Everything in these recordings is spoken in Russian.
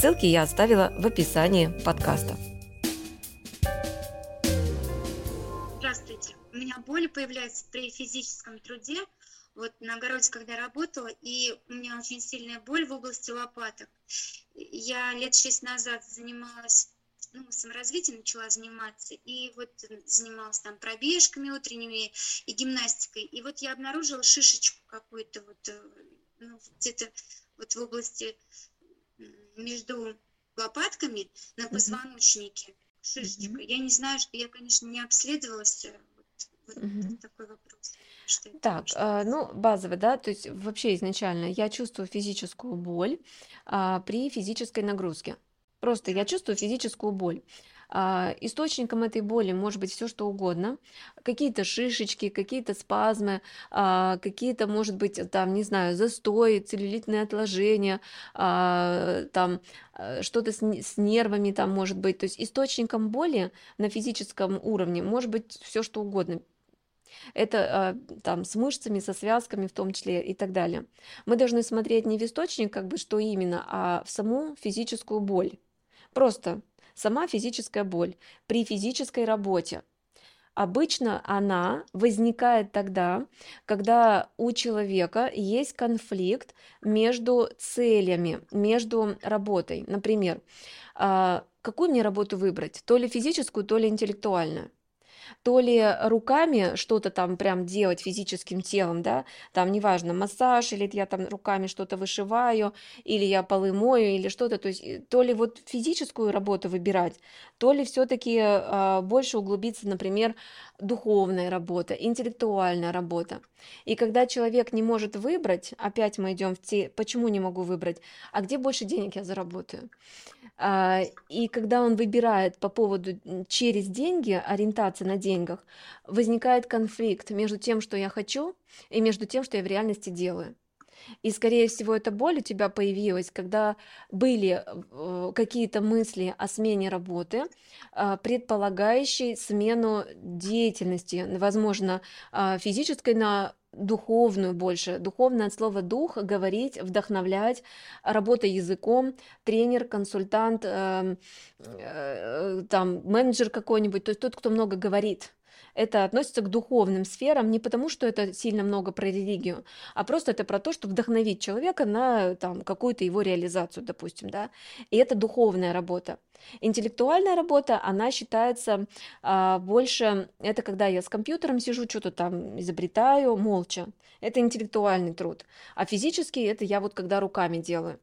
Ссылки я оставила в описании подкаста. Здравствуйте. У меня боли появляются при физическом труде. Вот на огороде, когда работала, и у меня очень сильная боль в области лопаток. Я лет шесть назад занималась ну, саморазвитием начала заниматься, и вот занималась там пробежками утренними и гимнастикой. И вот я обнаружила шишечку какую-то вот э, ну, где-то вот в области между лопатками на позвоночнике, шишечка. Я не знаю, что я, конечно, не обследовалась. Э, вот, вот такой вопрос. Что так, э, ну, базово, да, то есть вообще изначально я чувствую физическую боль а, при физической нагрузке. Просто я чувствую физическую боль. А, источником этой боли может быть все что угодно. Какие-то шишечки, какие-то спазмы, а, какие-то, может быть, там, не знаю, застой, целлюлитные отложения, а, там что-то с, с нервами там может быть. То есть источником боли на физическом уровне может быть все что угодно. Это там с мышцами, со связками в том числе и так далее. Мы должны смотреть не в источник, как бы что именно, а в саму физическую боль. Просто сама физическая боль при физической работе. Обычно она возникает тогда, когда у человека есть конфликт между целями, между работой. Например, а, какую мне работу выбрать, то ли физическую, то ли интеллектуальную то ли руками что-то там прям делать физическим телом, да, там неважно, массаж, или я там руками что-то вышиваю, или я полы мою, или что-то, то есть э, то ли вот физическую работу выбирать, то ли все-таки э, а, больше углубиться, например, духовная работа, интеллектуальная работа. И когда человек не может выбрать, опять мы идем в те, почему не могу выбрать, а где больше денег я заработаю? А, и когда он выбирает по поводу через деньги, ориентация на деньгах, возникает конфликт между тем, что я хочу, и между тем, что я в реальности делаю. И, скорее всего, эта боль у тебя появилась, когда были э, какие-то мысли о смене работы, э, предполагающей смену деятельности, возможно, э, физической на духовную больше. Духовное от слова дух, говорить, вдохновлять, работа языком, тренер, консультант, э, э, там, менеджер какой-нибудь, то есть тот, кто много говорит это относится к духовным сферам не потому, что это сильно много про религию, а просто это про то, что вдохновить человека на там, какую-то его реализацию, допустим, да, и это духовная работа. Интеллектуальная работа, она считается а, больше, это когда я с компьютером сижу, что-то там изобретаю молча, это интеллектуальный труд, а физический это я вот когда руками делаю.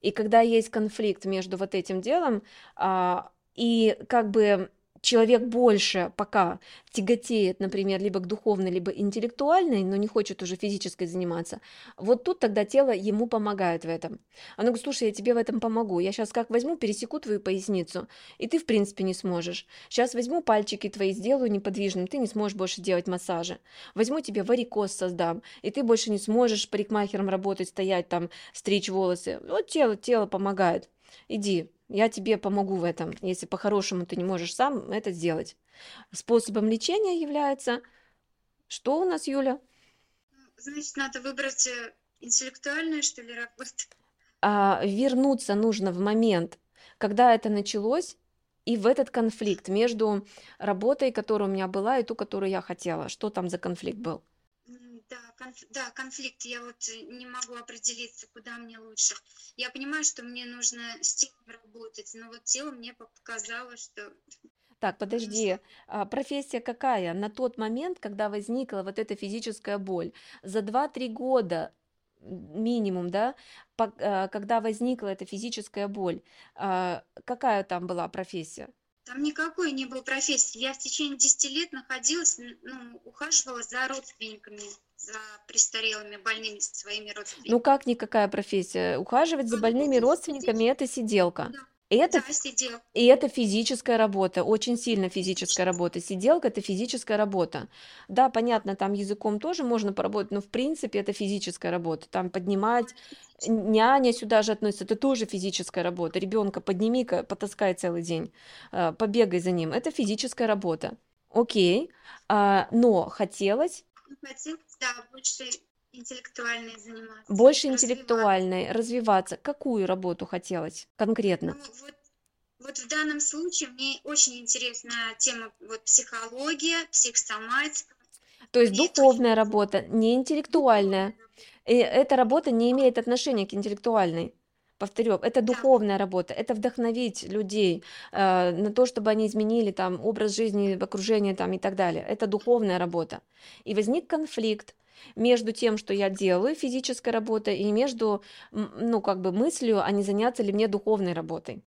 И когда есть конфликт между вот этим делом, а, и как бы человек больше пока тяготеет, например, либо к духовной, либо интеллектуальной, но не хочет уже физической заниматься, вот тут тогда тело ему помогает в этом. Оно говорит, слушай, я тебе в этом помогу, я сейчас как возьму, пересеку твою поясницу, и ты в принципе не сможешь. Сейчас возьму пальчики твои, сделаю неподвижным, ты не сможешь больше делать массажи. Возьму тебе варикоз создам, и ты больше не сможешь парикмахером работать, стоять там, стричь волосы. Вот тело, тело помогает. Иди, я тебе помогу в этом, если по-хорошему ты не можешь сам это сделать. Способом лечения является... Что у нас, Юля? Значит, надо выбрать э, интеллектуальную, что ли, работу? А, вернуться нужно в момент, когда это началось, и в этот конфликт между работой, которая у меня была, и ту, которую я хотела. Что там за конфликт был? Конф, да, конфликт. Я вот э, не могу определиться, куда мне лучше. Я понимаю, что мне нужно с телом работать, но вот тело мне показало, что так, подожди, а профессия какая? На тот момент, когда возникла вот эта физическая боль, за 2-3 года минимум, да, а, когда возникла эта физическая боль, а, какая там была профессия? Там никакой не было профессии. Я в течение 10 лет находилась, ну, ухаживала за родственниками за престарелыми, больными своими родственниками. Ну как никакая профессия? Ухаживать за ну, больными родственниками – это сиделка. Да. Это, Да, сидел. и это физическая работа, очень сильно физическая работа. Сиделка– это физическая работа. Да, понятно, там языком тоже можно поработать, но в принципе это физическая работа. Там поднимать, няня сюда же относится, это тоже физическая работа. Ребенка подними-ка, потаскай целый день, э, побегай за ним. Это физическая работа. Окей, а, но хотелось Ну, Хотел, да, больше интеллектуальной заниматься, больше развиваться. интеллектуальной, развиваться. Какую работу хотелось Ну, конкретно? вот, вот в данном случае мне очень интересна тема вот психология, психосоматика. То есть духовная работа, не интеллектуальная. И эта работа не имеет отношения к интеллектуальной. Повторю, это духовная работа, это вдохновить людей э, на то, чтобы они изменили там образ жизни, окружение там и так далее. Это духовная работа. И возник конфликт между тем, что я делаю, физической работой, и между, ну, как бы мыслью, а не заняться ли мне духовной работой.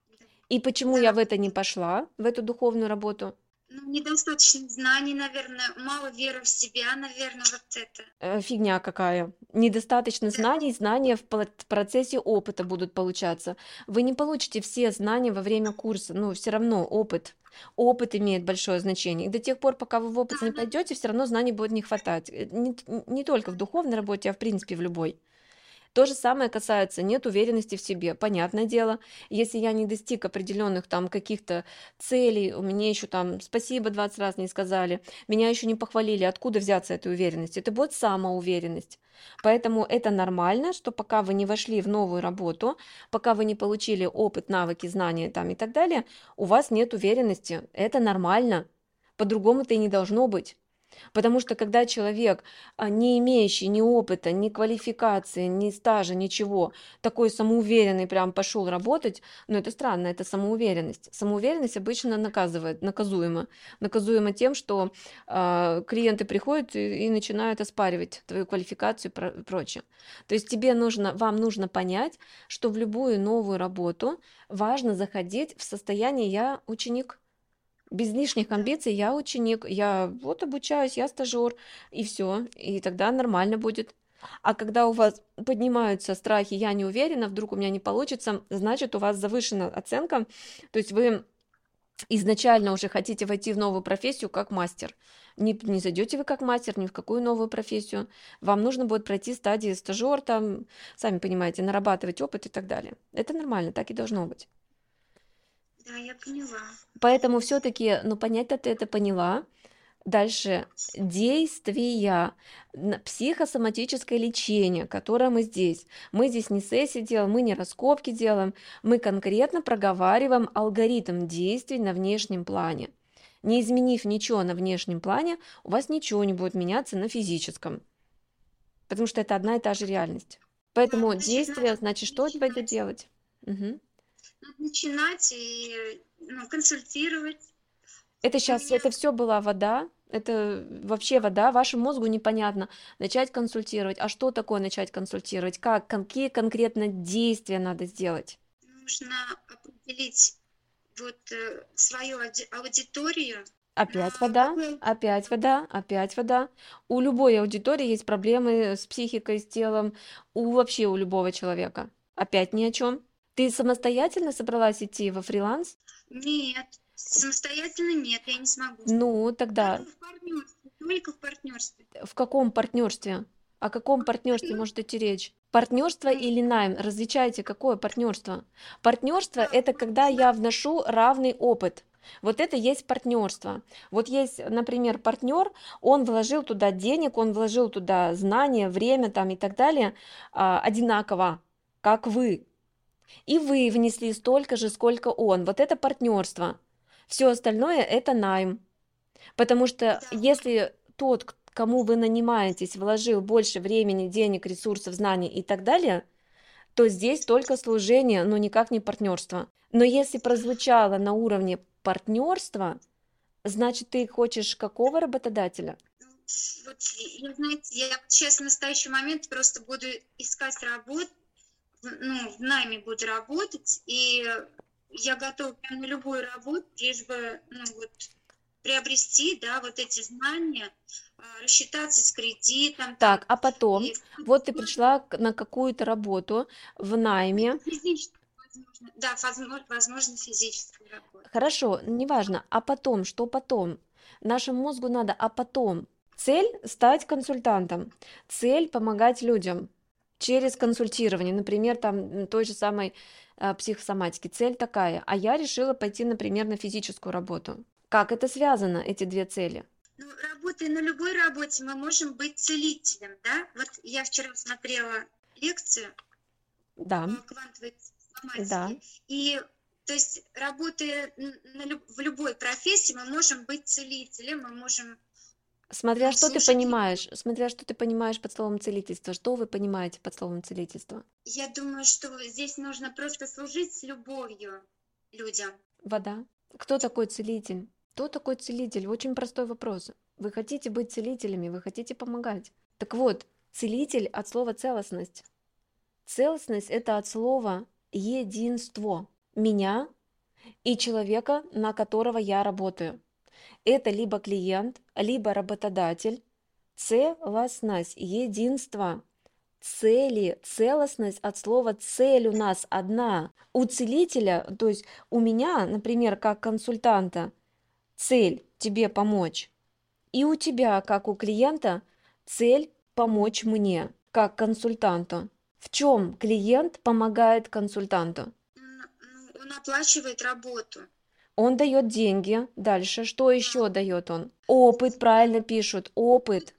И почему я в это не пошла, в эту духовную работу? Ну, недостаточно знаний, наверное, мало веры в себя, наверное, вот это. Э, Фигня какая. Недостаточно Да, знаний, знания в пла- процессе опыта будут получаться. Вы не получите все знания во время курса, но все равно опыт. Опыт имеет большое значение. И до тех пор, пока вы в опыт не пойдете, все равно знаний будет не хватать. Э, Не, т- не только в духовной работе, а в принципе в любой. То же самое касается нет уверенности в себе. Понятное дело, если я не достиг определенных там каких-то целей, у меня еще там спасибо 20 раз не сказали, меня еще не похвалили, откуда взяться этой уверенности? Это будет самоуверенность. Поэтому это нормально, что пока вы не вошли в новую работу, пока вы не получили опыт, навыки, знания там и так далее, у вас нет уверенности. Это нормально. По-другому-то и не должно быть. Потому что когда человек, а, не имеющий ни опыта, ни квалификации, ни стажа, ничего, такой самоуверенный прям пошел работать, ну это странно, это самоуверенность. Самоуверенность обычно наказывает, наказуема. Наказуема тем, что а, клиенты приходят и, и начинают оспаривать твою квалификацию и про- прочее. То есть тебе нужно, вам нужно понять, что в любую новую работу важно заходить в состояние «я ученик», без лишних амбиций, я ученик, я вот обучаюсь, я стажер, и все, и тогда нормально будет. А когда у вас поднимаются страхи, я не уверена, вдруг у меня не получится, значит, у вас завышена оценка, то есть вы изначально уже хотите войти в новую профессию как мастер. Не, не зайдете вы как мастер ни в какую новую профессию. Вам нужно будет пройти стадии стажер, там, сами понимаете, нарабатывать опыт и так далее. Это нормально, так и должно быть. Да, я поняла. Поэтому все-таки, ну, понять-то ты это поняла. Дальше действия, психосоматическое лечение, которое мы здесь. Мы здесь не сессии делаем, мы не раскопки делаем, мы конкретно проговариваем алгоритм действий на внешнем плане. Не изменив ничего на внешнем плане, у вас ничего не будет меняться на физическом, потому что это одна и та же реальность. Да, Поэтому значит, действие, значит, что тебе делать? Мгм. Начинать и ну, консультировать. Это сейчас, меня это все была вода, это вообще вода, вашему мозгу непонятно. Начать консультировать. А что такое начать консультировать? Как, какие конкретно действия надо сделать? нужно определить вот э, свою ауди- аудиторию, Опять вода, опять вода, опять вода. У любой аудитории есть проблемы с психикой, с телом, у вообще у любого человека. Опять ни о чем. Ты самостоятельно собралась идти во фриланс? нет, самостоятельно нет, я не смогу. Ну, тогда Только в партнерстве, только в партнерстве. В каком партнерстве? О каком партнерстве может идти речь? Партнерство или найм? Различайте, какое партнерство. Партнерство– это когда я- я вношу равный опыт. Вот это есть партнерство. Вот есть, например, партнер, он вложил туда денег, он вложил туда знания, время там и так далее а, одинаково, как вы. И вы внесли столько же, сколько он. Вот это партнерство. Все остальное это найм. Потому что если тот, кому вы нанимаетесь, вложил больше времени, денег, ресурсов, знаний и так далее, то здесь только служение, но никак не партнерство. Но если прозвучало на уровне партнерства, значит, ты хочешь какого работодателя? ну, вот знаете, я сейчас в настоящий момент просто буду искать работу, ну, в найме буду работать, и я готова прям на любую работу, лишь бы, ну, вот, приобрести, да, вот эти знания, а, рассчитаться с кредитом, там, Так, а потом, и вот ты пришла на какую-то работу в найме, Возможно, да, возможно, возможно физическая работа. Хорошо, неважно. А потом, что потом? Нашему мозгу надо, а потом? Цель – стать консультантом. Цель – помогать людям через консультирование. Например, там той же самой э, психосоматики. Цель такая. А я решила пойти, например, на физическую работу. Как это связано, эти две цели? Ну, работая на любой работе, мы можем быть целителем, да? Вот я вчера смотрела лекцию Да, по квантовой психосоматике, да. и то есть, работая на в любой профессии, мы можем быть целителем, мы можем Смотря что ты понимаешь, смотря что ты понимаешь под словом целительство. Что вы понимаете под словом целительство? Я думаю, что здесь нужно просто служить с любовью людям. Вода. Кто такой целитель? Кто такой целитель? Очень простой вопрос. Вы хотите быть целителями, вы хотите помогать. Так вот, целитель от слова целостность. Целостность это от слова единство меня и человека, на которого я работаю. Это либо клиент, либо работодатель. Целостность, единство, цели, целостность от слова цель у нас одна. У целителя, то есть у меня, например, как консультанта, цель тебе помочь. И у тебя, как у клиента, цель помочь мне, как консультанту. В чем клиент помогает консультанту? Ну, Он оплачивает работу. Он дает деньги. Дальше, что еще дает он? Опыт, правильно пишут, опыт.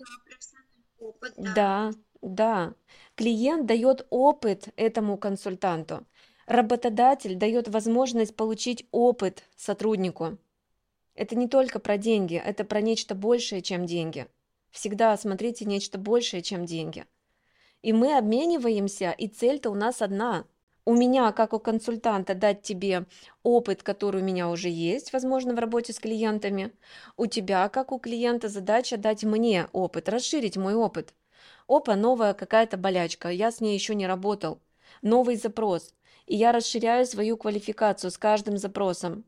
опыт, да. Да, да. Клиент дает опыт этому консультанту. Работодатель дает возможность получить опыт сотруднику. Это не только про деньги, это про нечто большее, чем деньги. Всегда смотрите нечто большее, чем деньги. И мы обмениваемся, и цель-то у нас одна. У меня, как у консультанта, дать тебе опыт, который у меня уже есть, возможно, в работе с клиентами. У тебя, как у клиента, задача дать мне опыт, расширить мой опыт. Опа, новая какая-то болячка, я с ней еще не работал. Новый запрос. И я расширяю свою квалификацию с каждым запросом.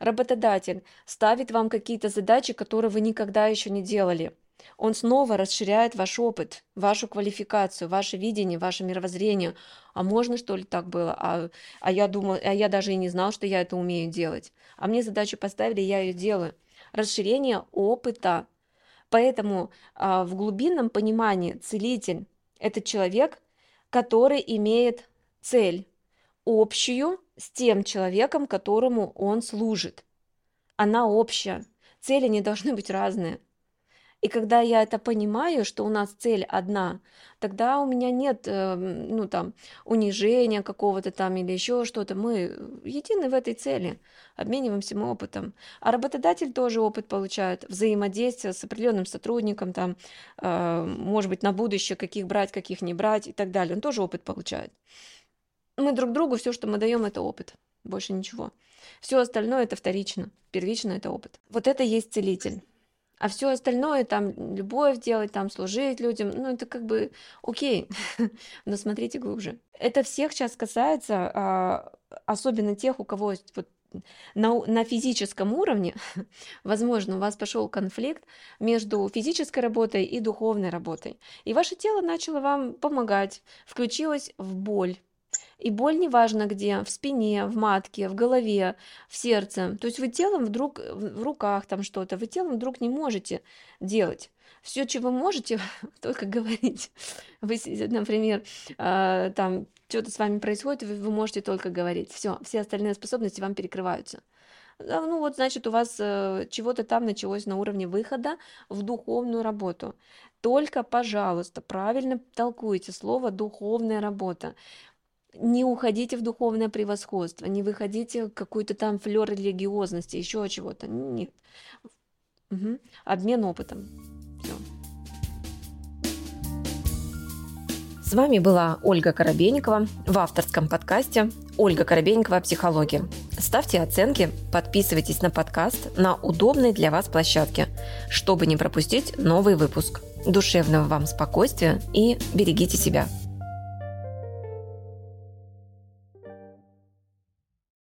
Работодатель ставит вам какие-то задачи, которые вы никогда еще не делали. Он снова расширяет ваш опыт, вашу квалификацию, ваше видение, ваше мировоззрение. А можно что ли так было? А, а я думал, а я даже и не знал, что я это умею делать. А мне задачу поставили, я ее делаю. Расширение опыта. Поэтому а, в глубинном понимании целитель – это человек, который имеет цель общую с тем человеком, которому он служит. Она общая. Цели не должны быть разные. И когда я это понимаю, что у нас цель одна, тогда у меня нет, э, ну там, унижения какого-то там или еще что-то. Мы едины в этой цели, обмениваемся мы опытом. А работодатель тоже опыт получает, взаимодействие с определенным сотрудником, там, э, может быть, на будущее, каких брать, каких не брать и так далее. Он тоже опыт получает. Мы друг другу все, что мы даем, это опыт, больше ничего. Все остальное это вторично, первично это опыт. Вот это есть целитель. А все остальное, там, любовь делать, там, служить людям, ну, это как бы окей, но смотрите глубже. Это всех сейчас касается, а, особенно тех, у кого есть вот на, на физическом уровне, возможно, у вас пошел конфликт между физической работой и духовной работой. И ваше тело начало вам помогать, включилось в боль. И боль неважно где, в спине, в матке, в голове, в сердце. То есть вы телом вдруг, в руках там что-то, вы телом вдруг не можете делать. Все, чего можете, только говорить. Вы, например, там что-то с вами происходит, вы, вы можете только говорить. Все, все остальные способности вам перекрываются. Ну вот, значит, у вас э, чего-то там началось на уровне выхода в духовную работу. Только, пожалуйста, правильно толкуйте слово «духовная работа» не уходите в духовное превосходство, не выходите в какую-то там флер религиозности, еще чего-то. Нет. Угу. Обмен опытом. Все. С вами была Ольга Коробейникова в авторском подкасте «Ольга Коробейникова. Психология». Ставьте оценки, подписывайтесь на подкаст на удобной для вас площадке, чтобы не пропустить новый выпуск. Душевного вам спокойствия и берегите себя.